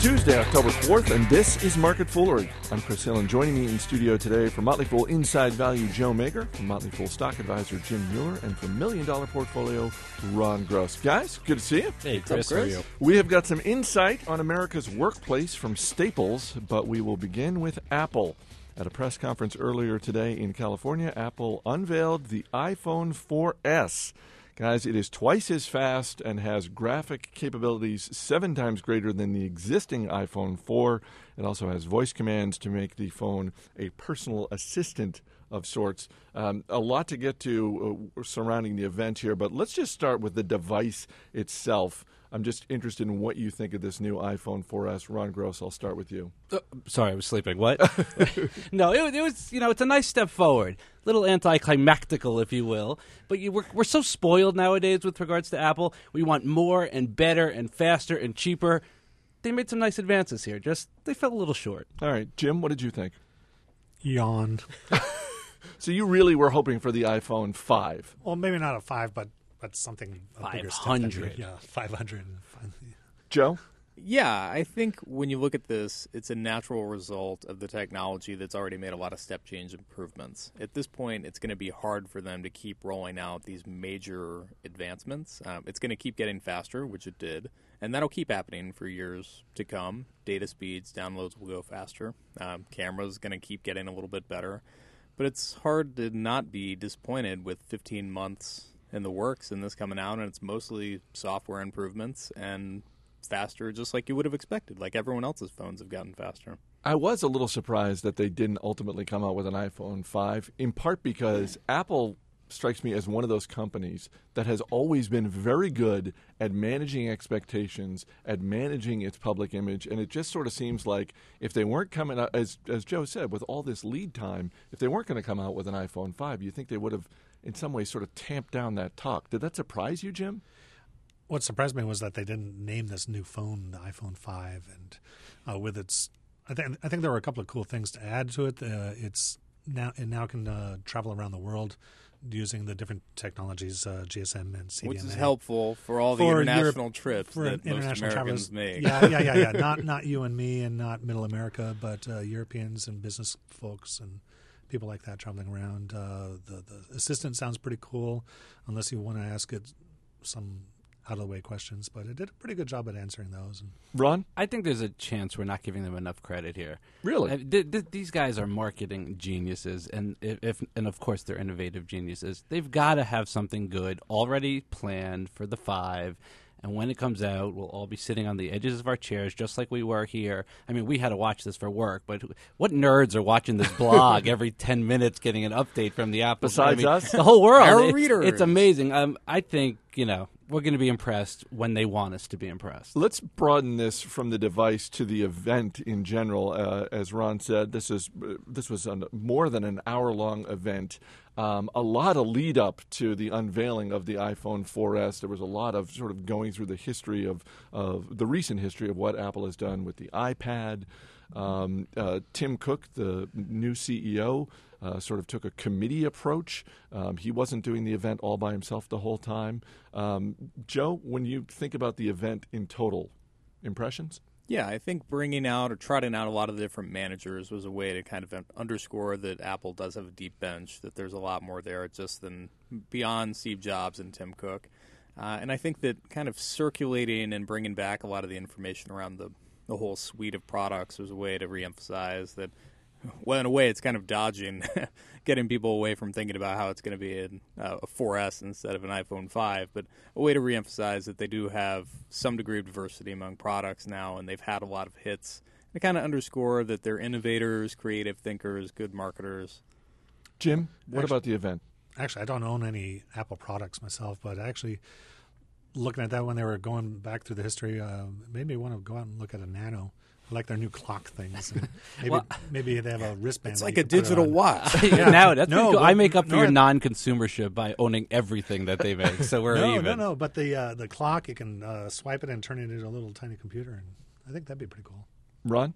Tuesday, October 4th, and this is Market Foolery. I'm Chris Hill, and joining me in studio today from Motley Fool Inside Value, Joe Magyar, from Motley Fool Stock Advisor, Jim Mueller, and from Million Dollar Portfolio, Ron Gross. Guys, good to see you. Hey, Chris, how are you? We have got some insight on America's workplace from Staples, but we will begin with Apple. At a press conference earlier today in California, Apple unveiled the iPhone 4S. Guys, it is twice as fast and has graphic capabilities seven times greater than the existing iPhone 4. It also has voice commands to make the phone a personal assistant of sorts. Um, a lot to get to uh, surrounding the event here, but let's just start with the device itself. I'm just interested in what you think of this new iPhone 4S. Ron Gross, I'll start with you. Uh, sorry, I was sleeping. What? no, it, it, was, you know, it's a nice step forward. A little anticlimactical, if you will. But you, we're, we're so spoiled nowadays with regards to Apple. We want more and better and faster and cheaper. They made some nice advances here. Just, they fell a little short. All right. Jim, what did you think? Yawned. so you really were hoping for the iPhone 5? Well, maybe not a 5, but but something a bigger step. 500. Yeah, 500. Joe? Yeah, I think when you look at this, it's a natural result of the technology that's already made a lot of step change improvements. At this point, it's going to be hard for them to keep rolling out these major advancements. Um, it's going to keep getting faster, which it did, and that'll keep happening for years to come. Data speeds, downloads will go faster. Um, cameras going to keep getting a little bit better, but it's hard to not be disappointed with 15 months in the works and this coming out, and it's mostly software improvements and faster, just like you would have expected. Like everyone else's phones have gotten faster. I was a little surprised that they didn't ultimately come out with an iPhone 5, in part because Apple strikes me as one of those companies that has always been very good at managing expectations, at managing its public image, and it just sort of seems like if they weren't coming out, as as Joe said, with all this lead time, if they weren't going to come out with an iPhone 5, you think they would have, in some ways, sort of tamped down that talk. Did that surprise you, Jim? What surprised me was that they didn't name this new phone the iPhone 5, and uh, with its, I think I think there were a couple of cool things to add to it. Uh, it's now it now can uh, travel around the world using the different technologies, uh, GSM and CDMA. Which is helpful for all the For international Europe- trips for that most international Americans travelers. make. Yeah, yeah, yeah, yeah. not not you and me, and not Middle America, but uh, Europeans and business folks and people like that traveling around. Uh, the the assistant sounds pretty cool, unless you want to ask it some out of the way questions. But it did a pretty good job at answering those. And Ron? I think there's a chance we're not giving them enough credit here. Really? Uh, th- th- these guys are marketing geniuses, and if, if and of course they're innovative geniuses. They've got to have something good already planned for the five. And when it comes out, we'll all be sitting on the edges of our chairs, just like we were here. I mean, we had to watch this for work, but what nerds are watching this blog every ten minutes, getting an update from the Apple? Besides I mean, us? the whole world. Our It- readers. It's amazing. Um, I think you know we're going to be impressed when they want us to be impressed. Let's broaden this from the device to the event in general. Uh, as Ron said, this is this was more than an hour long event. Um, a lot of lead up to the unveiling of the iPhone 4S. There was a lot of sort of going through the history of of the recent history of what Apple has done with the iPad. Um, uh, Tim Cook, the new CEO, uh, sort of took a committee approach. Um, he wasn't doing the event all by himself the whole time. Um, Joe, when you think about the event in total, impressions? Yeah, I think bringing out or trotting out a lot of the different managers was a way to kind of underscore that Apple does have a deep bench, that there's a lot more there just than beyond Steve Jobs and Tim Cook. Uh, and I think that kind of circulating and bringing back a lot of the information around the, the whole suite of products was a way to reemphasize that, well, in a way, it's kind of dodging, getting people away from thinking about how it's going to be an, uh, a 4S instead of an iPhone 5, but a way to reemphasize that they do have some degree of diversity among products now, and they've had a lot of hits. To kind of underscore that they're innovators, creative thinkers, good marketers. Jim, what Actu- about the event? actually, I don't own any Apple products myself, but actually. Looking at that when they were going back through the history, uh, made me want to go out and look at a Nano. I like their new clock things. And maybe Well- maybe they have a wristband. It's like a can put it digital on. watch. now that's No, cool. I make up for no, your non-consumership by owning everything that they make, so we're no, even. no, no. But the uh, the clock, you can uh, swipe it and turn it into a little tiny computer, and I think that'd be pretty cool. Ron?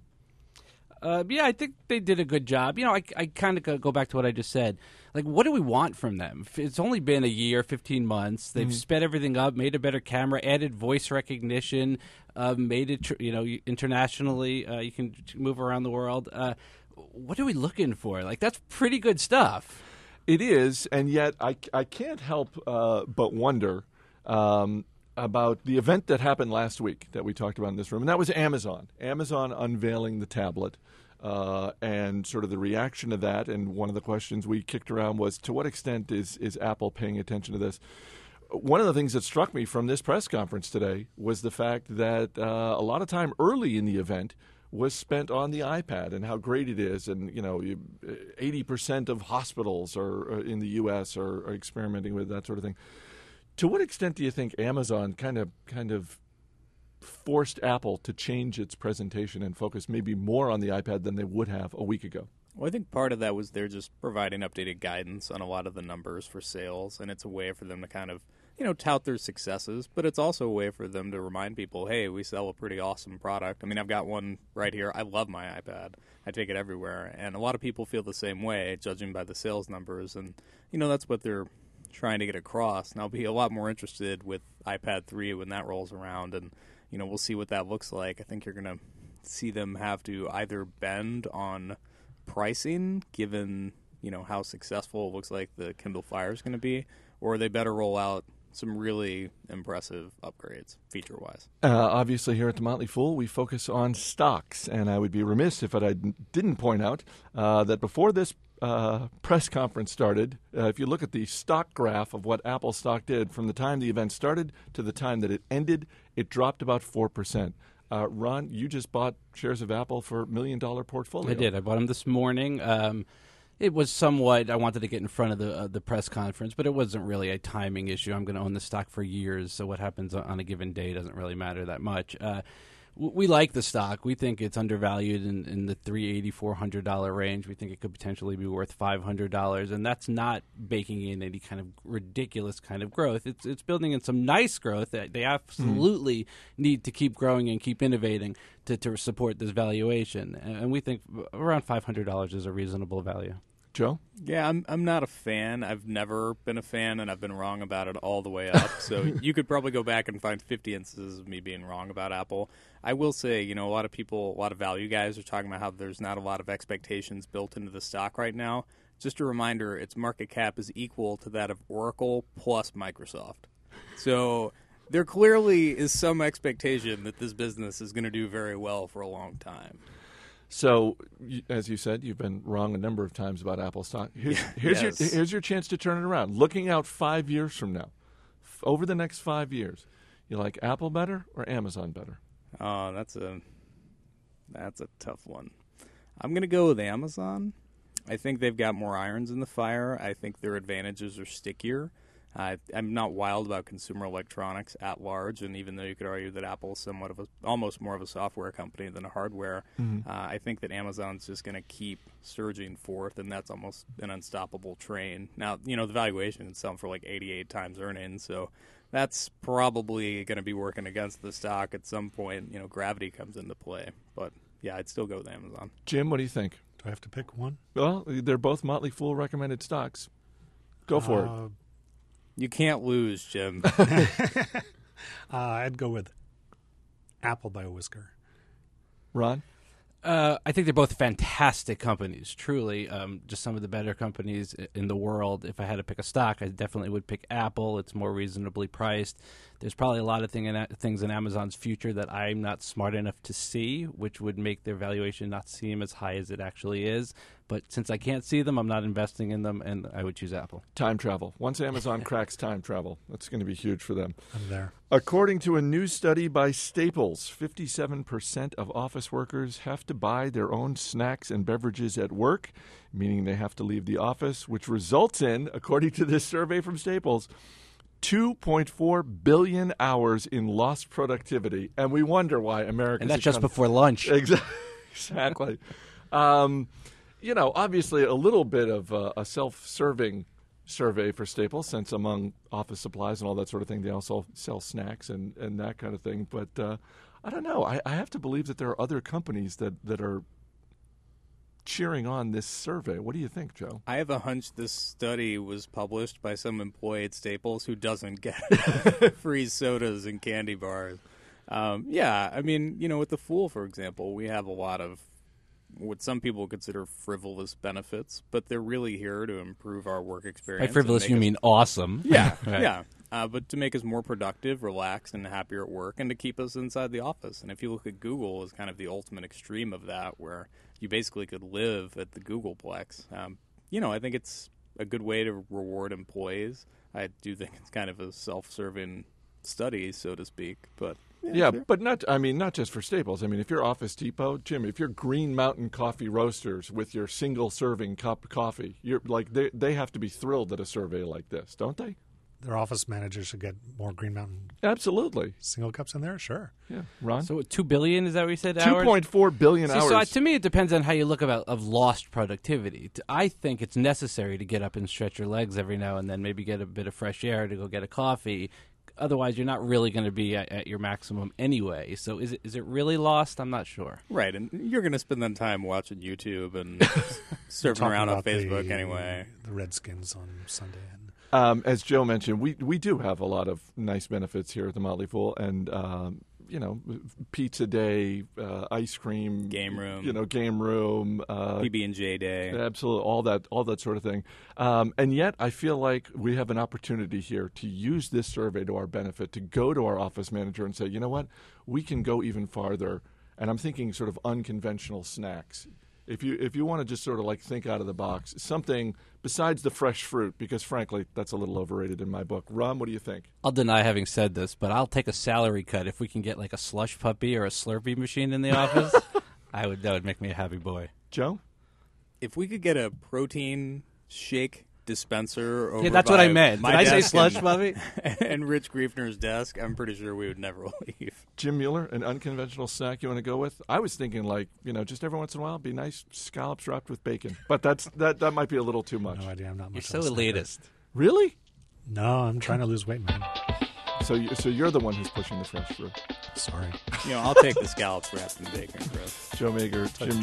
Uh, yeah, I think they did a good job. You know, I, I kind of go back to what I just said. Like, what do we want from them? It's only been a year, 15 months. They've Mm-hmm. sped everything up, made a better camera, added voice recognition, uh, made it, tr- you know, internationally. Uh, you can move around the world. Uh, what are we looking for? Like, that's pretty good stuff. It is, and yet I, I can't help uh, but wonder um, about the event that happened last week that we talked about in this room, and that was Amazon. Amazon unveiling the tablet. Uh, and sort of the reaction to that, and one of the questions we kicked around was, to what extent is is Apple paying attention to this? One of the things that struck me from this press conference today was the fact that uh, a lot of time early in the event was spent on the iPad and how great it is, and you know, eighty percent of hospitals are uh, in the U.S. Are, are experimenting with that sort of thing. To what extent do you think Amazon kind of kind of forced Apple to change its presentation and focus maybe more on the iPad than they would have a week ago? Well, I think part of that was they're just providing updated guidance on a lot of the numbers for sales, and it's a way for them to kind of, you know, tout their successes, but it's also a way for them to remind people, hey, we sell a pretty awesome product. I mean, I've got one right here. I love my iPad. I take it everywhere, and a lot of people feel the same way, judging by the sales numbers, and you know that's what they're trying to get across. And I'll be a lot more interested with iPad 3 when that rolls around, and you know we'll see what that looks like. I think you're gonna see them have to either bend on pricing, given you know how successful it looks like the Kindle Fire is going to be, or they better roll out some really impressive upgrades feature wise. Uh, obviously, here at the Motley Fool, we focus on stocks, and I would be remiss if I didn't point out uh, that before this uh, press conference started, uh, if you look at the stock graph of what Apple stock did from the time the event started to the time that it ended, it dropped about four percent. Uh, Ron, you just bought shares of Apple for a million dollar portfolio. I did. I bought them this morning. Um, it was somewhat. I wanted to get in front of the uh, the press conference, but it wasn't really a timing issue. I'm going to own the stock for years, so what happens on a given day doesn't really matter that much. Uh, we like the stock. We think it's undervalued in, in the three eighty four hundred dollar range. We think it could potentially be worth five hundred dollars, and that's not baking in any kind of ridiculous kind of growth. It's it's building in some nice growth that they absolutely mm-hmm. need to keep growing and keep innovating to, to support this valuation. And we think around five hundred dollars is a reasonable value. Joe? Yeah, I'm I'm not a fan. I've never been a fan, and I've been wrong about it all the way up. So you could probably go back and find 50 instances of me being wrong about Apple. I will say, you know, a lot of people, a lot of value guys are talking about how there's not a lot of expectations built into the stock right now. Just a reminder, its market cap is equal to that of Oracle plus Microsoft. So there clearly is some expectation that this business is going to do very well for a long time. So, as you said, you've been wrong a number of times about Apple stock. Here's, here's yes. your here's your chance to turn it around. Looking out five years from now, f- over the next five years, you like Apple better or Amazon better? Oh, that's a that's a tough one. I'm gonna go with Amazon. I think they've got more irons in the fire. I think their advantages are stickier. Uh, I'm not wild about consumer electronics at large, and even though you could argue that Apple is somewhat of a, almost more of a software company than a hardware, mm-hmm. uh, I think that Amazon's just going to keep surging forth, and that's almost an unstoppable train. Now, you know, the valuation is selling for like 88 times earnings, so that's probably going to be working against the stock at some point. You know, gravity comes into play, but yeah, I'd still go with Amazon. Jim, what do you think? Do I have to pick one? Well, they're both Motley Fool recommended stocks. Go for uh, it. You can't lose, Jim. uh, I'd go with Apple by a whisker. Ron? Uh, I think they're both fantastic companies. Truly, um, just some of the better companies in the world. If I had to pick a stock, I definitely would pick Apple. It's more reasonably priced. There's probably a lot of thing in, things in Amazon's future that I'm not smart enough to see, which would make their valuation not seem as high as it actually is. But since I can't see them, I'm not investing in them, and I would choose Apple. Time travel. Once Amazon cracks time travel, that's going to be huge for them. I'm there. According to a new study by Staples, 57% of office workers have to buy their own snacks and beverages at work, meaning they have to leave the office, which results in, according to this survey from Staples, 2.4 billion hours in lost productivity. And we wonder why America. And that's just before lunch. Exactly. um, you know, obviously a little bit of uh, a self serving survey for Staples, since among office supplies and all that sort of thing, they also sell snacks and, and that kind of thing. But uh, I don't know. I, I have to believe that there are other companies that, that are cheering on this survey. What do you think, Joe? I have a hunch this study was published by some employee at Staples who doesn't get free sodas and candy bars. Um, yeah, I mean, you know, with the Fool, for example, we have a lot of what some people consider frivolous benefits, but they're really here to improve our work experience. By frivolous, you us- mean awesome. Yeah, Right. yeah. Uh, but to make us more productive, relaxed, and happier at work, and to keep us inside the office. And if you look at Google as kind of the ultimate extreme of that, where you basically could live at the Googleplex, um, you know, I think it's a good way to reward employees. I do think it's kind of a self-serving study, so to speak. But Yeah, sure. but not. I mean, not just for Staples. I mean, if you're Office Depot, Jim, if you're Green Mountain Coffee Roasters with your single serving cup of coffee, you're like they they have to be thrilled at a survey like this, don't they? Their office managers should get more Green Mountain Absolutely. single cups in there. Sure. Yeah, Ron. So two billion is that what you said? Two hours? point four billion See, hours. so uh, to me, it depends on how you look about of lost productivity. T- I think it's necessary to get up and stretch your legs every now and then, maybe get a bit of fresh air to go get a coffee. Otherwise, you're not really going to be at, at your maximum anyway. So is it is it really lost? I'm not sure. right, and you're going to spend that time watching YouTube and surfing around on Facebook the- anyway. The Redskins on Sunday. And Um, as Joe mentioned, we we do have a lot of nice benefits here at the Motley Fool, and um, you know, pizza day, uh, ice cream, Game room. you know, game room, uh, PB and J Day. Absolutely, all that, all that sort of thing. Um, and yet, I feel like we have an opportunity here to use this survey to our benefit, to go to our office manager and say, you know what, we can go even farther. And I'm thinking sort of unconventional snacks. If you if you want to just sort of like think out of the box, something besides the fresh fruit, because frankly, that's a little overrated in my book. Ron, what do you think? I'll deny having said this, but I'll take a salary cut if we can get like a slush puppy or a Slurpee machine in the office. I would that would make me a happy boy. Joe? if we could get a protein shake dispenser over Yeah, that's what I meant. my Did I say desk slush and- puppy? and Rich Greifner's desk, I'm pretty sure we would never leave. Jim Mueller, an unconventional snack you want to go with? I was thinking like, you know, just every once in a while, be nice scallops wrapped with bacon. But that's that that might be a little too much. no idea. I'm not much. You're so of elitist. Really? No, I'm trying to lose weight, man. So, you, so you're the one who's pushing the fresh fruit. Sorry. You know, I'll take the scallops wrapped in bacon, Chris. Joe Magyar, Jim.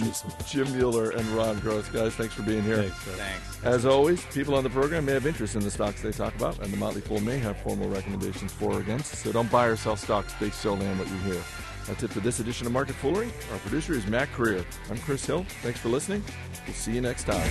Jim Mueller, and Ron Gross. Guys, thanks for being here. Thanks. As always, people on the program may have interest in the stocks they talk about, and the Motley Fool may have formal recommendations for or against, so don't buy or sell stocks based solely on what you hear. That's it for this edition of Market Foolery. Our producer is Mac Greer. I'm Chris Hill. Thanks for listening. We'll see you next time.